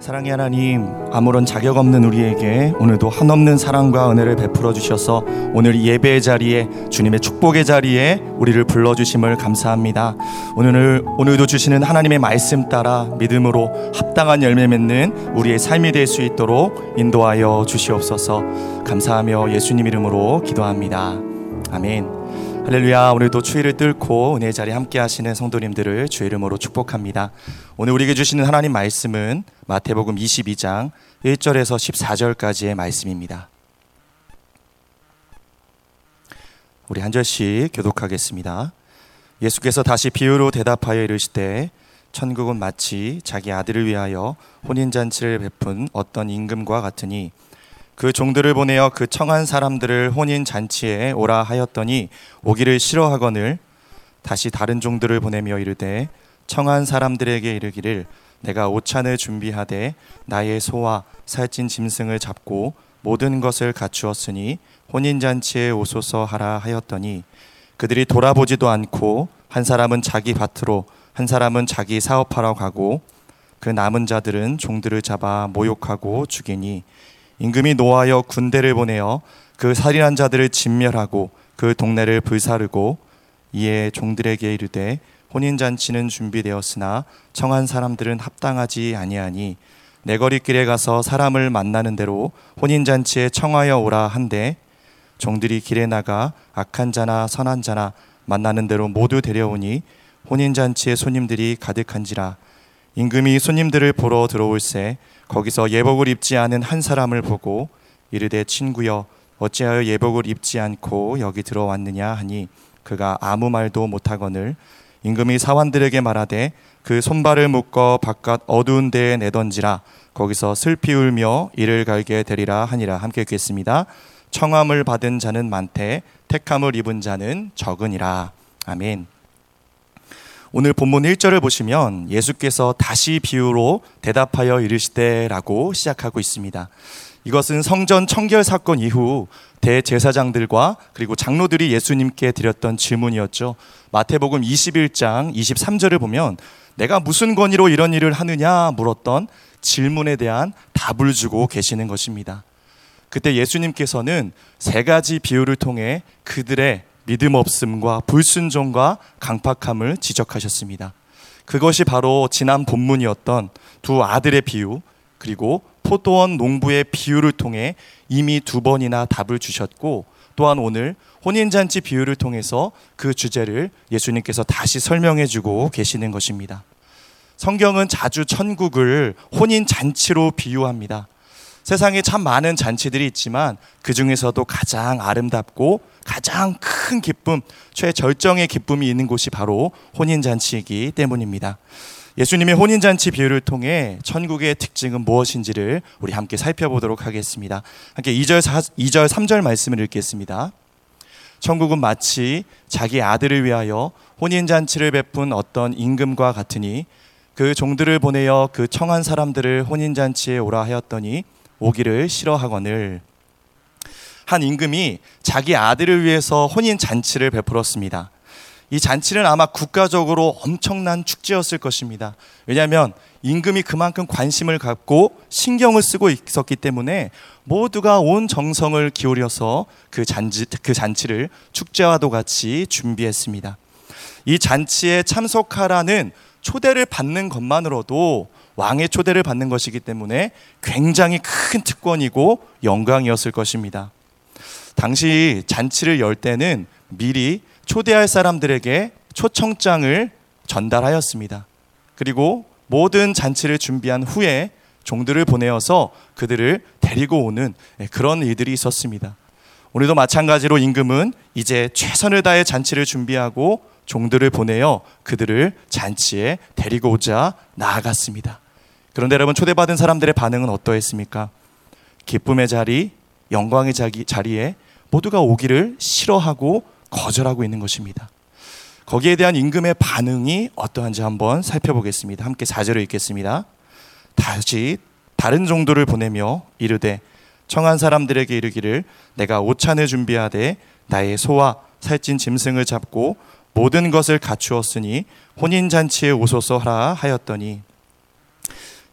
사랑의 하나님, 아무런 자격 없는 우리에게 오늘도 한없는 사랑과 은혜를 베풀어 주셔서 오늘 예배의 자리에 주님의 축복의 자리에 우리를 불러 주심을 감사합니다. 오늘 오늘도 주시는 하나님의 말씀 따라 믿음으로 합당한 열매 맺는 우리의 삶이 될 수 있도록 인도하여 주시옵소서. 감사하며 예수님 이름으로 기도합니다. 아멘. 할렐루야 오늘도 추위를 뚫고 은혜 자리 함께 하시는 성도님들을 주 이름으로 축복합니다. 오늘 우리에게 주시는 하나님 말씀은 마태복음 22장 1절에서 14절까지의 말씀입니다. 우리 한 절씩 교독하겠습니다. 예수께서 다시 비유로 대답하여 이르시되 천국은 마치 자기 아들을 위하여 혼인 잔치를 베푼 어떤 임금과 같으니 그 종들을 보내어 그 청한 사람들을 혼인 잔치에 오라 하였더니 오기를 싫어하거늘 다시 다른 종들을 보내며 이르되 청한 사람들에게 이르기를 내가 오찬을 준비하되 나의 소와 살찐 짐승을 잡고 모든 것을 갖추었으니 혼인 잔치에 오소서 하라 하였더니 그들이 돌아보지도 않고 한 사람은 자기 밭으로 한 사람은 자기 사업하러 가고 그 남은 자들은 종들을 잡아 모욕하고 죽이니 임금이 노하여 군대를 보내어 그 살인한 자들을 진멸하고 그 동네를 불사르고 이에 종들에게 이르되 혼인 잔치는 준비되었으나 청한 사람들은 합당하지 아니하니 내 거리길에 가서 사람을 만나는 대로 혼인 잔치에 청하여 오라 한데 종들이 길에 나가 악한 자나 선한 자나 만나는 대로 모두 데려오니 혼인 잔치에 손님들이 가득한지라. 임금이 손님들을 보러 들어올새 거기서 예복을 입지 않은 한 사람을 보고 이르되 친구여 어찌하여 예복을 입지 않고 여기 들어왔느냐 하니 그가 아무 말도 못하거늘 임금이 사환들에게 말하되 그 손발을 묶어 바깥 어두운 데에 내던지라 거기서 슬피 울며 이를 갈게 되리라 하니라 함께 읽겠습니다. 청함을 받은 자는 많되 택함을 입은 자는 적으니라. 아멘. 오늘 본문 1절을 보시면 예수께서 다시 비유로 대답하여 이르시되라고 시작하고 있습니다. 이것은 성전 청결 사건 이후 대제사장들과 그리고 장로들이 예수님께 드렸던 질문이었죠. 마태복음 21장 23절을 보면 내가 무슨 권위로 이런 일을 하느냐 물었던 질문에 대한 답을 주고 계시는 것입니다. 그때 예수님께서는 세 가지 비유를 통해 그들의 믿음 없음과 불순종과 강팍함을 지적하셨습니다. 그것이 바로 지난 본문이었던 두 아들의 비유 그리고 포도원 농부의 비유를 통해 이미 두 번이나 답을 주셨고 또한 오늘 혼인잔치 비유를 통해서 그 주제를 예수님께서 다시 설명해 주고 계시는 것입니다. 성경은 자주 천국을 혼인잔치로 비유합니다. 세상에 참 많은 잔치들이 있지만 그 중에서도 가장 아름답고 가장 큰 기쁨, 최절정의 기쁨이 있는 곳이 바로 혼인잔치이기 때문입니다. 예수님의 혼인잔치 비유를 통해 천국의 특징은 무엇인지를 우리 함께 살펴보도록 하겠습니다. 함께 2절, 4, 2절, 3절 말씀을 읽겠습니다. 천국은 마치 자기 아들을 위하여 혼인잔치를 베푼 어떤 임금과 같으니 그 종들을 보내어 그 청한 사람들을 혼인잔치에 오라 하였더니 오기를 싫어하거늘 한 임금이 자기 아들을 위해서 혼인 잔치를 베풀었습니다. 이 잔치는 아마 국가적으로 엄청난 축제였을 것입니다. 왜냐하면 임금이 그만큼 관심을 갖고 신경을 쓰고 있었기 때문에 모두가 온 정성을 기울여서 그 잔치, 그 잔치를 축제와도 같이 준비했습니다. 이 잔치에 참석하라는 초대를 받는 것만으로도 왕의 초대를 받는 것이기 때문에 굉장히 큰 특권이고 영광이었을 것입니다. 당시 잔치를 열 때는 미리 초대할 사람들에게 초청장을 전달하였습니다. 그리고 모든 잔치를 준비한 후에 종들을 보내어서 그들을 데리고 오는 그런 일들이 있었습니다. 우리도 마찬가지로 임금은 이제 최선을 다해 잔치를 준비하고 종들을 보내어 그들을 잔치에 데리고 오자 나아갔습니다. 그런데 여러분 초대받은 사람들의 반응은 어떠했습니까? 기쁨의 자리, 영광의 자리에 모두가 오기를 싫어하고 거절하고 있는 것입니다. 거기에 대한 임금의 반응이 어떠한지 한번 살펴보겠습니다. 함께 4절을 읽겠습니다. 다시 다른 종도를 보내며 이르되 청한 사람들에게 이르기를 내가 오찬을 준비하되 나의 소와 살찐 짐승을 잡고 모든 것을 갖추었으니 혼인 잔치에 오소서 하라 하였더니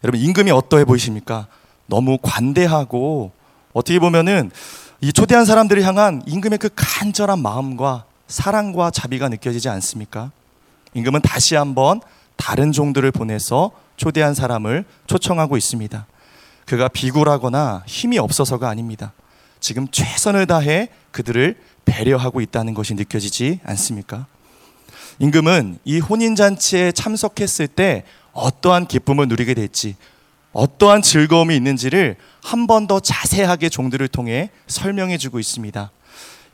여러분 임금이 어떠해 보이십니까? 너무 관대하고 어떻게 보면은 이 초대한 사람들을 향한 임금의 그 간절한 마음과 사랑과 자비가 느껴지지 않습니까? 임금은 다시 한번 다른 종들을 보내서 초대한 사람을 초청하고 있습니다. 그가 비굴하거나 힘이 없어서가 아닙니다. 지금 최선을 다해 그들을 배려하고 있다는 것이 느껴지지 않습니까? 임금은 이 혼인잔치에 참석했을 때 어떠한 기쁨을 누리게 될지, 어떠한 즐거움이 있는지를 한 번 더 자세하게 종들을 통해 설명해 주고 있습니다.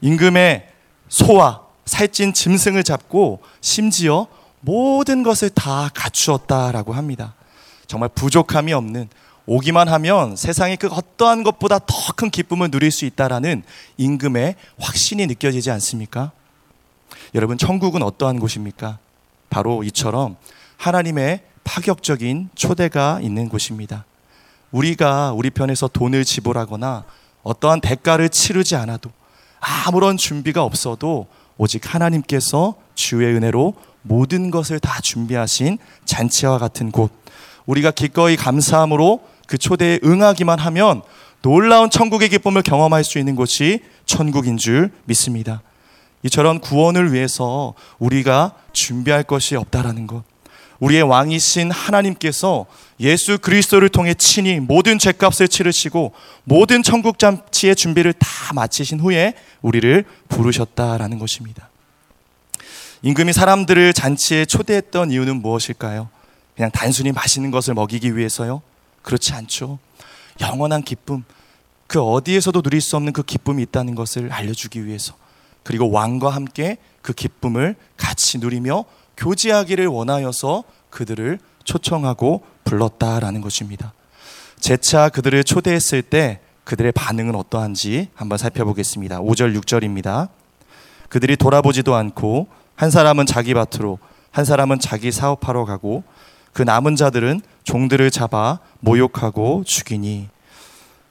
임금의 소와 살찐 짐승을 잡고 심지어 모든 것을 다 갖추었다라고 합니다. 정말 부족함이 없는 오기만 하면 세상의 그 어떠한 것보다 더 큰 기쁨을 누릴 수 있다라는 임금의 확신이 느껴지지 않습니까? 여러분, 천국은 어떠한 곳입니까? 바로 이처럼 하나님의 파격적인 초대가 있는 곳입니다. 우리가 우리 편에서 돈을 지불하거나 어떠한 대가를 치르지 않아도 아무런 준비가 없어도 오직 하나님께서 주의 은혜로 모든 것을 다 준비하신 잔치와 같은 곳. 우리가 기꺼이 감사함으로 그 초대에 응하기만 하면 놀라운 천국의 기쁨을 경험할 수 있는 곳이 천국인 줄 믿습니다. 이처럼 구원을 위해서 우리가 준비할 것이 없다라는 것. 우리의 왕이신 하나님께서 예수 그리스도를 통해 친히 모든 죄값을 치르시고 모든 천국 잔치의 준비를 다 마치신 후에 우리를 부르셨다라는 것입니다. 임금이 사람들을 잔치에 초대했던 이유는 무엇일까요? 그냥 단순히 맛있는 것을 먹이기 위해서요? 그렇지 않죠. 영원한 기쁨, 그 어디에서도 누릴 수 없는 그 기쁨이 있다는 것을 알려주기 위해서, 그리고 왕과 함께 그 기쁨을 같이 누리며 교제하기를 원하여서 그들을 초청하고 불렀다라는 것입니다. 재차 그들을 초대했을 때 그들의 반응은 어떠한지 한번 살펴보겠습니다. 5절, 6절입니다. 그들이 돌아보지도 않고 한 사람은 자기 밭으로, 한 사람은 자기 사업하러 가고 그 남은 자들은 종들을 잡아 모욕하고 죽이니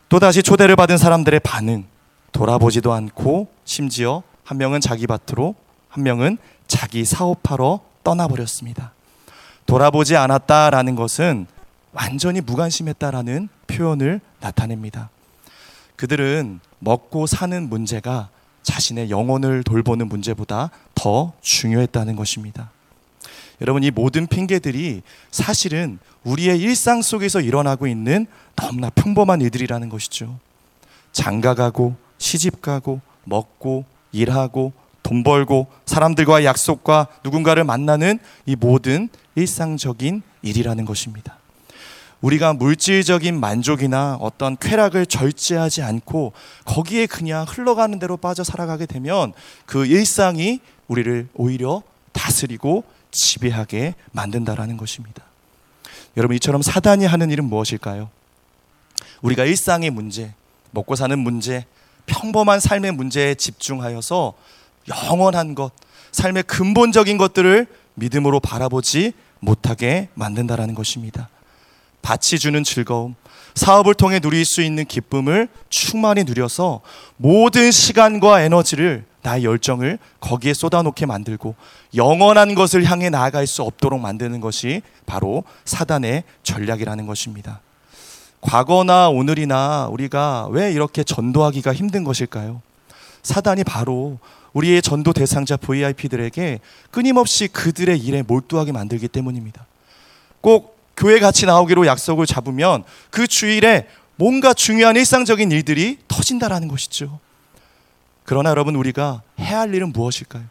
또다시 초대를 받은 사람들의 반응 돌아보지도 않고 심지어 한 명은 자기 밭으로 한 명은 자기 사업하러 떠나버렸습니다. 돌아보지 않았다라는 것은 완전히 무관심했다라는 표현을 나타냅니다. 그들은 먹고 사는 문제가 자신의 영혼을 돌보는 문제보다 더 중요했다는 것입니다. 여러분, 이 모든 핑계들이 사실은 우리의 일상 속에서 일어나고 있는 너무나 평범한 일들이라는 것이죠. 장가 가고, 시집 가고, 먹고, 일하고, 돈 벌고, 사람들과 약속과 누군가를 만나는 이 모든 일상적인 일이라는 것입니다. 우리가 물질적인 만족이나 어떤 쾌락을 절제하지 않고 거기에 그냥 흘러가는 대로 빠져 살아가게 되면 그 일상이 우리를 오히려 다스리고 지배하게 만든다라는 것입니다. 여러분 이처럼 사단이 하는 일은 무엇일까요? 우리가 일상의 문제, 먹고 사는 문제, 평범한 삶의 문제에 집중하여서 영원한 것, 삶의 근본적인 것들을 믿음으로 바라보지 못하게 만든다라는 것입니다. 밭이 주는 즐거움, 사업을 통해 누릴 수 있는 기쁨을 충만히 누려서 모든 시간과 에너지를 나의 열정을 거기에 쏟아놓게 만들고 영원한 것을 향해 나아갈 수 없도록 만드는 것이 바로 사단의 전략이라는 것입니다. 과거나 오늘이나 우리가 왜 이렇게 전도하기가 힘든 것일까요? 사단이 바로 우리의 전도 대상자 VIP들에게 끊임없이 그들의 일에 몰두하게 만들기 때문입니다. 꼭 교회 같이 나오기로 약속을 잡으면 그 주일에 뭔가 중요한 일상적인 일들이 터진다라는 것이죠. 그러나 여러분 우리가 해야 할 일은 무엇일까요?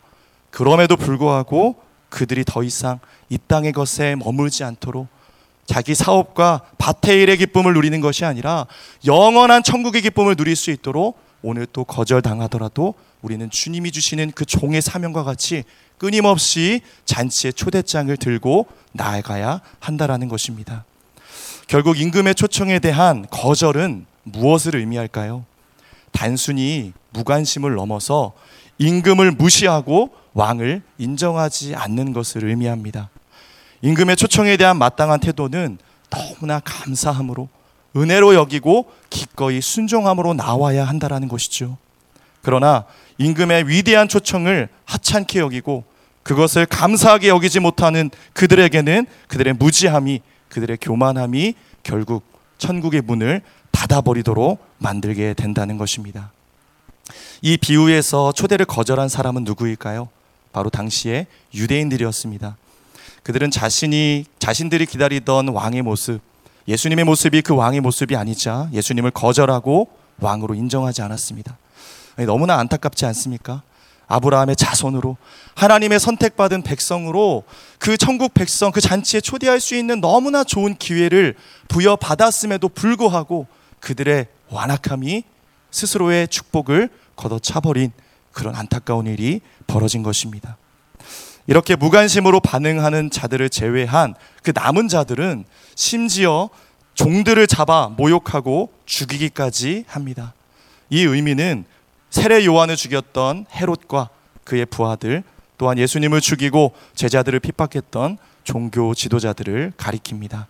그럼에도 불구하고 그들이 더 이상 이 땅의 것에 머물지 않도록 자기 사업과 밭의 일의 기쁨을 누리는 것이 아니라 영원한 천국의 기쁨을 누릴 수 있도록 오늘 또 거절당하더라도 우리는 주님이 주시는 그 종의 사명과 같이 끊임없이 잔치의 초대장을 들고 나아가야 한다라는 것입니다. 결국 임금의 초청에 대한 거절은 무엇을 의미할까요? 단순히 무관심을 넘어서 임금을 무시하고 왕을 인정하지 않는 것을 의미합니다. 임금의 초청에 대한 마땅한 태도는 너무나 감사함으로 은혜로 여기고 기꺼이 순종함으로 나와야 한다라는 것이죠. 그러나 임금의 위대한 초청을 하찮게 여기고 그것을 감사하게 여기지 못하는 그들에게는 그들의 무지함이 그들의 교만함이 결국 천국의 문을 닫아버리도록 만들게 된다는 것입니다. 이 비유에서 초대를 거절한 사람은 누구일까요? 바로 당시의 유대인들이었습니다. 그들은 자신이 자신들이 기다리던 왕의 모습, 예수님의 모습이 그 왕의 모습이 아니자 예수님을 거절하고 왕으로 인정하지 않았습니다. 너무나 안타깝지 않습니까? 아브라함의 자손으로 하나님의 선택받은 백성으로 그 천국 백성 그 잔치에 초대할 수 있는 너무나 좋은 기회를 부여받았음에도 불구하고 그들의 완악함이 스스로의 축복을 걷어차버린 그런 안타까운 일이 벌어진 것입니다. 이렇게 무관심으로 반응하는 자들을 제외한 그 남은 자들은 심지어 종들을 잡아 모욕하고 죽이기까지 합니다. 이 의미는 세례 요한을 죽였던 헤롯과 그의 부하들 또한 예수님을 죽이고 제자들을 핍박했던 종교 지도자들을 가리킵니다.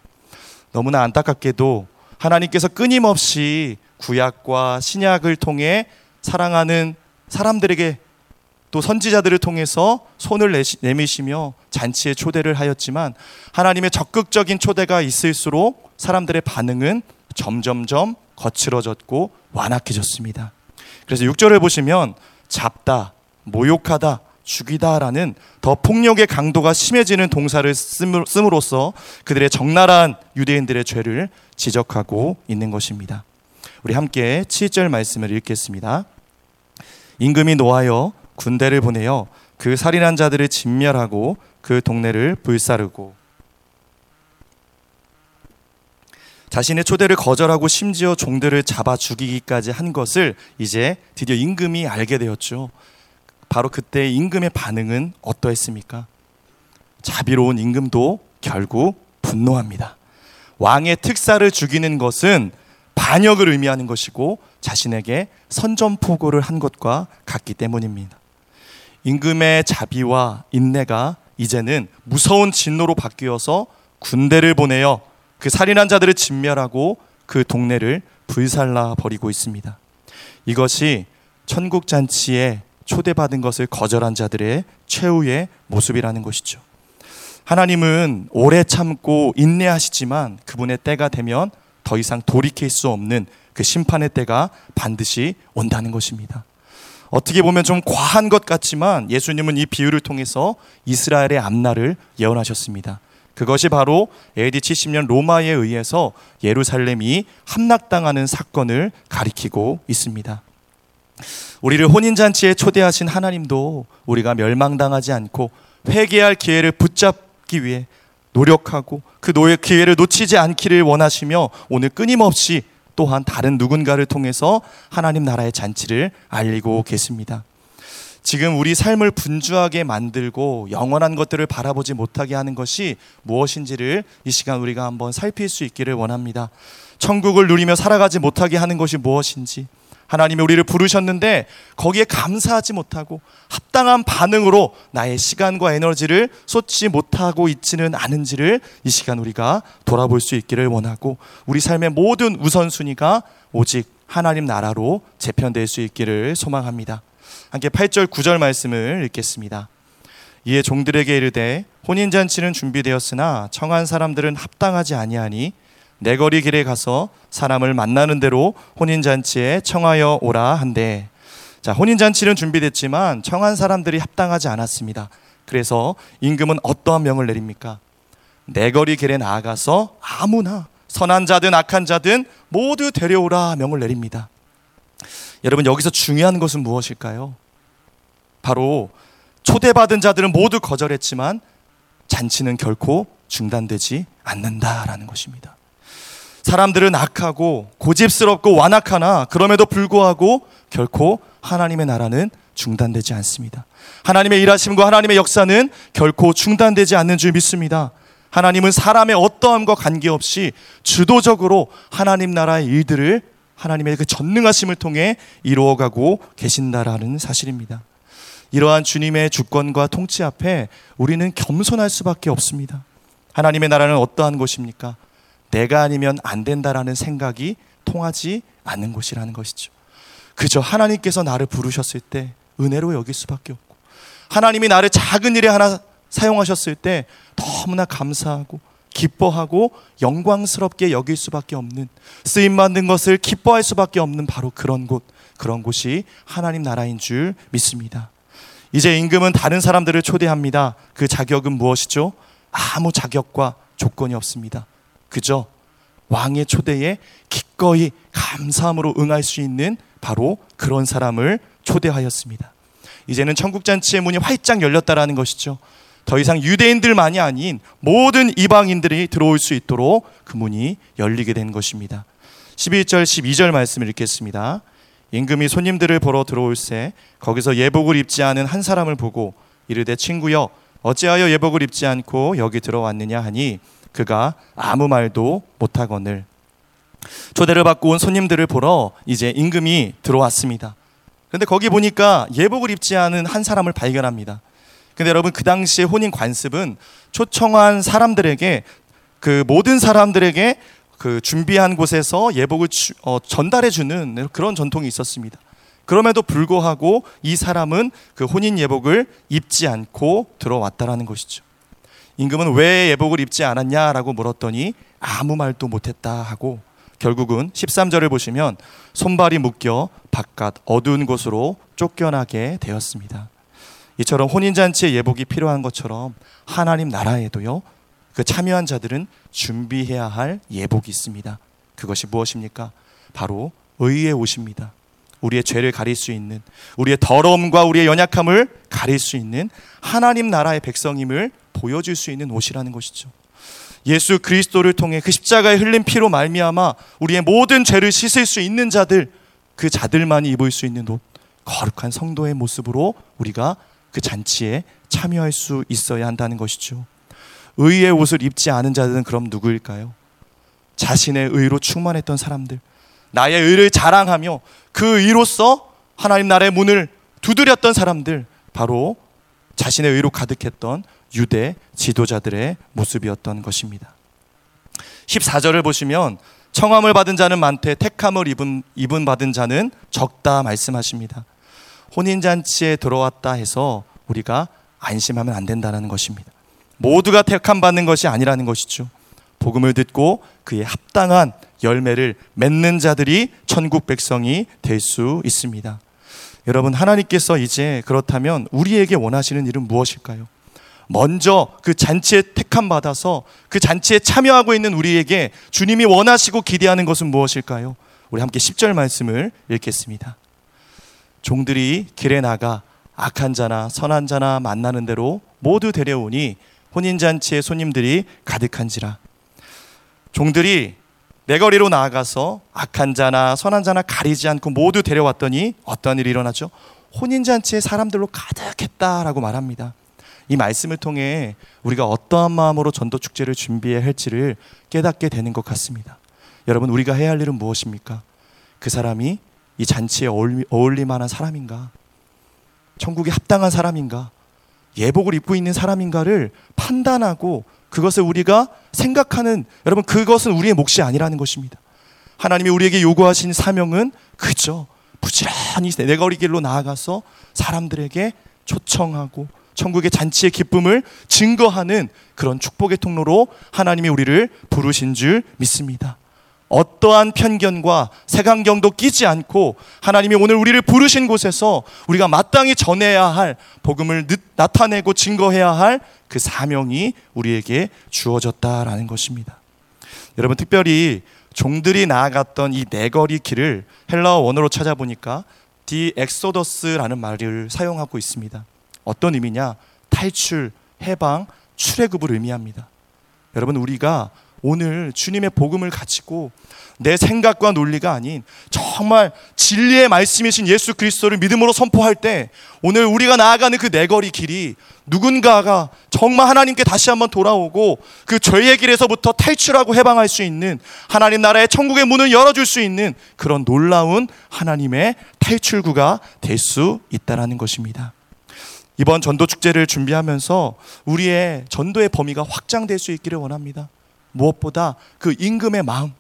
너무나 안타깝게도 하나님께서 끊임없이 구약과 신약을 통해 사랑하는 사람들에게 또 선지자들을 통해서 손을 내미시며 잔치에 초대를 하였지만 하나님의 적극적인 초대가 있을수록 사람들의 반응은 점점점 거칠어졌고 완악해졌습니다. 그래서 6절을 보시면 잡다, 모욕하다, 죽이다라는 더 폭력의 강도가 심해지는 동사를 씀으로써 그들의 적나라한 유대인들의 죄를 지적하고 있는 것입니다. 우리 함께 7절 말씀을 읽겠습니다. 임금이 노하여 군대를 보내어 그 살인한 자들을 진멸하고 그 동네를 불사르고 자신의 초대를 거절하고 심지어 종들을 잡아 죽이기까지 한 것을 이제 드디어 임금이 알게 되었죠. 바로 그때 임금의 반응은 어떠했습니까? 자비로운 임금도 결국 분노합니다. 왕의 특사를 죽이는 것은 반역을 의미하는 것이고 자신에게 선전포고를 한 것과 같기 때문입니다. 임금의 자비와 인내가 이제는 무서운 진노로 바뀌어서 군대를 보내어 그 살인한 자들을 진멸하고 그 동네를 불살라 버리고 있습니다. 이것이 천국 잔치에 초대받은 것을 거절한 자들의 최후의 모습이라는 것이죠. 하나님은 오래 참고 인내하시지만 그분의 때가 되면 더 이상 돌이킬 수 없는 그 심판의 때가 반드시 온다는 것입니다. 어떻게 보면 좀 과한 것 같지만 예수님은 이 비유를 통해서 이스라엘의 앞날을 예언하셨습니다. 그것이 바로 AD 70년 로마에 의해서 예루살렘이 함락당하는 사건을 가리키고 있습니다. 우리를 혼인잔치에 초대하신 하나님도 우리가 멸망당하지 않고 회개할 기회를 붙잡기 위해 노력하고 그 노예 기회를 놓치지 않기를 원하시며 오늘 끊임없이 또한 다른 누군가를 통해서 하나님 나라의 잔치를 알리고 계십니다. 지금 우리 삶을 분주하게 만들고 영원한 것들을 바라보지 못하게 하는 것이 무엇인지를 이 시간 우리가 한번 살필 수 있기를 원합니다. 천국을 누리며 살아가지 못하게 하는 것이 무엇인지, 하나님이 우리를 부르셨는데 거기에 감사하지 못하고 합당한 반응으로 나의 시간과 에너지를 쏟지 못하고 있지는 않은지를 이 시간 우리가 돌아볼 수 있기를 원하고 우리 삶의 모든 우선순위가 오직 하나님 나라로 재편될 수 있기를 소망합니다. 함께 8절 9절 말씀을 읽겠습니다. 이에 종들에게 이르되 혼인 잔치는 준비되었으나 청한 사람들은 합당하지 아니하니 내 거리 길에 가서 사람을 만나는 대로 혼인 잔치에 청하여 오라 한대. 자, 혼인 잔치는 준비됐지만 청한 사람들이 합당하지 않았습니다. 그래서 임금은 어떠한 명을 내립니까? 내 거리 길에 나아가서 아무나 선한 자든 악한 자든 모두 데려오라 명을 내립니다. 여러분 여기서 중요한 것은 무엇일까요? 바로 초대받은 자들은 모두 거절했지만 잔치는 결코 중단되지 않는다라는 것입니다. 사람들은 악하고 고집스럽고 완악하나 그럼에도 불구하고 결코 하나님의 나라는 중단되지 않습니다. 하나님의 일하심과 하나님의 역사는 결코 중단되지 않는 줄 믿습니다. 하나님은 사람의 어떠함과 관계없이 주도적으로 하나님 나라의 일들을 하나님의 그 전능하심을 통해 이루어가고 계신다라는 사실입니다. 이러한 주님의 주권과 통치 앞에 우리는 겸손할 수밖에 없습니다. 하나님의 나라는 어떠한 곳입니까? 내가 아니면 안 된다라는 생각이 통하지 않는 것이라는 것이죠. 그저 하나님께서 나를 부르셨을 때 은혜로 여길 수밖에 없고 하나님이 나를 작은 일에 하나 사용하셨을 때 너무나 감사하고 기뻐하고 영광스럽게 여길 수밖에 없는 쓰임 받는 것을 기뻐할 수밖에 없는 바로 그런 곳 그런 곳이 하나님 나라인 줄 믿습니다. 이제 임금은 다른 사람들을 초대합니다. 그 자격은 무엇이죠? 아무 자격과 조건이 없습니다. 그저 왕의 초대에 기꺼이 감사함으로 응할 수 있는 바로 그런 사람을 초대하였습니다. 이제는 천국 잔치의 문이 활짝 열렸다라는 것이죠. 더 이상 유대인들만이 아닌 모든 이방인들이 들어올 수 있도록 그 문이 열리게 된 것입니다. 11절 12절 말씀을 읽겠습니다. 임금이 손님들을 보러 들어올새 거기서 예복을 입지 않은 한 사람을 보고 이르되 친구여 어찌하여 예복을 입지 않고 여기 들어왔느냐 하니 그가 아무 말도 못하거늘 초대를 받고 온 손님들을 보러 이제 임금이 들어왔습니다. 근데 거기 보니까 예복을 입지 않은 한 사람을 발견합니다. 근데 여러분 그 당시에 혼인 관습은 초청한 사람들에게 그 모든 사람들에게 그 준비한 곳에서 예복을 주, 어, 전달해 주는 그런 전통이 있었습니다. 그럼에도 불구하고 이 사람은 그 혼인 예복을 입지 않고 들어왔다라는 것이죠. 임금은 왜 예복을 입지 않았냐라고 물었더니 아무 말도 못했다 하고 결국은 13절을 보시면 손발이 묶여 바깥 어두운 곳으로 쫓겨나게 되었습니다. 이처럼 혼인잔치에 예복이 필요한 것처럼 하나님 나라에도요 그 참여한 자들은 준비해야 할 예복이 있습니다. 그것이 무엇입니까? 바로 의의 옷입니다. 우리의 죄를 가릴 수 있는 우리의 더러움과 우리의 연약함을 가릴 수 있는 하나님 나라의 백성임을 보여줄 수 있는 옷이라는 것이죠. 예수 그리스도를 통해 그 십자가에 흘린 피로 말미암아 우리의 모든 죄를 씻을 수 있는 자들 그 자들만이 입을 수 있는 옷 거룩한 성도의 모습으로 우리가 그 잔치에 참여할 수 있어야 한다는 것이죠. 의의 옷을 입지 않은 자들은 그럼 누구일까요? 자신의 의로 충만했던 사람들, 나의 의를 자랑하며 그 의로서 하나님 나라의 문을 두드렸던 사람들, 바로 자신의 의로 가득했던 유대 지도자들의 모습이었던 것입니다. 14절을 보시면 청함을 받은 자는 많되 택함을 입은, 입은 받은 자는 적다 말씀하십니다. 혼인잔치에 들어왔다 해서 우리가 안심하면 안 된다는 것입니다. 모두가 택함 받는 것이 아니라는 것이죠. 복음을 듣고 그에 합당한 열매를 맺는 자들이 천국 백성이 될 수 있습니다. 여러분, 하나님께서 이제 그렇다면 우리에게 원하시는 일은 무엇일까요? 먼저 그 잔치에 택함 받아서 그 잔치에 참여하고 있는 우리에게 주님이 원하시고 기대하는 것은 무엇일까요? 우리 함께 10절 말씀을 읽겠습니다. 종들이 길에 나가 악한 자나 선한 자나 만나는 대로 모두 데려오니 혼인잔치에 손님들이 가득한지라. 종들이 내 거리로 나아가서 악한 자나 선한 자나 가리지 않고 모두 데려왔더니 어떤 일이 일어나죠? 혼인잔치에 사람들로 가득했다라고 말합니다. 이 말씀을 통해 우리가 어떠한 마음으로 전도 축제를 준비해야 할지를 깨닫게 되는 것 같습니다. 여러분, 우리가 해야 할 일은 무엇입니까? 그 사람이 이 잔치에 어울리, 만한 사람인가? 천국에 합당한 사람인가? 예복을 입고 있는 사람인가를 판단하고 그것을 우리가 생각하는 여러분 그것은 우리의 몫이 아니라는 것입니다. 하나님이 우리에게 요구하신 사명은 그저 부지런히 내거리 길로 나아가서 사람들에게 초청하고 천국의 잔치의 기쁨을 증거하는 그런 축복의 통로로 하나님이 우리를 부르신 줄 믿습니다. 어떠한 편견과 색안경도 끼지 않고 하나님이 오늘 우리를 부르신 곳에서 우리가 마땅히 전해야 할 복음을 나타내고 증거해야 할 그 사명이 우리에게 주어졌다라는 것입니다. 여러분 특별히 종들이 나아갔던 이 네거리 길을 헬라어 원어로 찾아보니까 διέξοδος라는 말을 사용하고 있습니다. 어떤 의미냐? 탈출, 해방, 출애굽을 의미합니다. 여러분 우리가 오늘 주님의 복음을 가지고 내 생각과 논리가 아닌 정말 진리의 말씀이신 예수 그리스도를 믿음으로 선포할 때 오늘 우리가 나아가는 그 내거리 길이 누군가가 정말 하나님께 다시 한번 돌아오고 그 죄의 길에서부터 탈출하고 해방할 수 있는 하나님 나라의 천국의 문을 열어줄 수 있는 그런 놀라운 하나님의 탈출구가 될 수 있다라는 것입니다. 이번 전도 축제를 준비하면서 우리의 전도의 범위가 확장될 수 있기를 원합니다. 무엇보다 그 임금의 마음,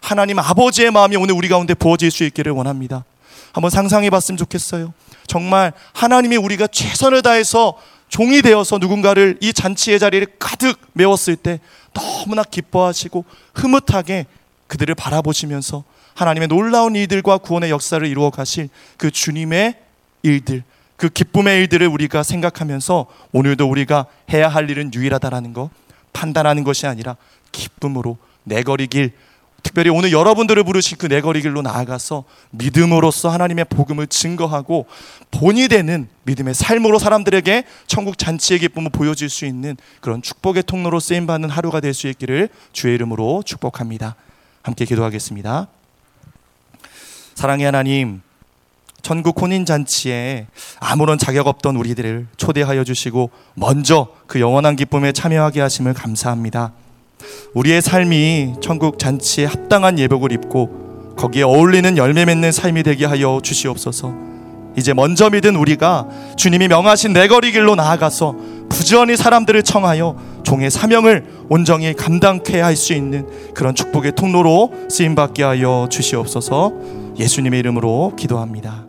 하나님 아버지의 마음이 오늘 우리 가운데 부어질 수 있기를 원합니다. 한번 상상해 봤으면 좋겠어요. 정말 하나님이 우리가 최선을 다해서 종이 되어서 누군가를 이 잔치의 자리를 가득 메웠을 때 너무나 기뻐하시고 흐뭇하게 그들을 바라보시면서 하나님의 놀라운 일들과 구원의 역사를 이루어 가실 그 주님의 일들, 그 기쁨의 일들을 우리가 생각하면서 오늘도 우리가 해야 할 일은 유일하다라는 거 판단하는 것이 아니라 기쁨으로 내거리 길 특별히 오늘 여러분들을 부르신 그 내거리 길로 나아가서 믿음으로써 하나님의 복음을 증거하고 본이 되는 믿음의 삶으로 사람들에게 천국 잔치의 기쁨을 보여줄 수 있는 그런 축복의 통로로 쓰임 받는 하루가 될 수 있기를 주의 이름으로 축복합니다. 함께 기도하겠습니다. 사랑의 하나님, 천국 혼인 잔치에 아무런 자격 없던 우리들을 초대하여 주시고 먼저 그 영원한 기쁨에 참여하게 하심을 감사합니다. 우리의 삶이 천국 잔치에 합당한 예복을 입고 거기에 어울리는 열매 맺는 삶이 되게 하여 주시옵소서. 이제 먼저 믿은 우리가 주님이 명하신 내거리 길로 나아가서 부지런히 사람들을 청하여 종의 사명을 온전히 감당케 할 수 있는 그런 축복의 통로로 쓰임 받게 하여 주시옵소서. 예수님의 이름으로 기도합니다.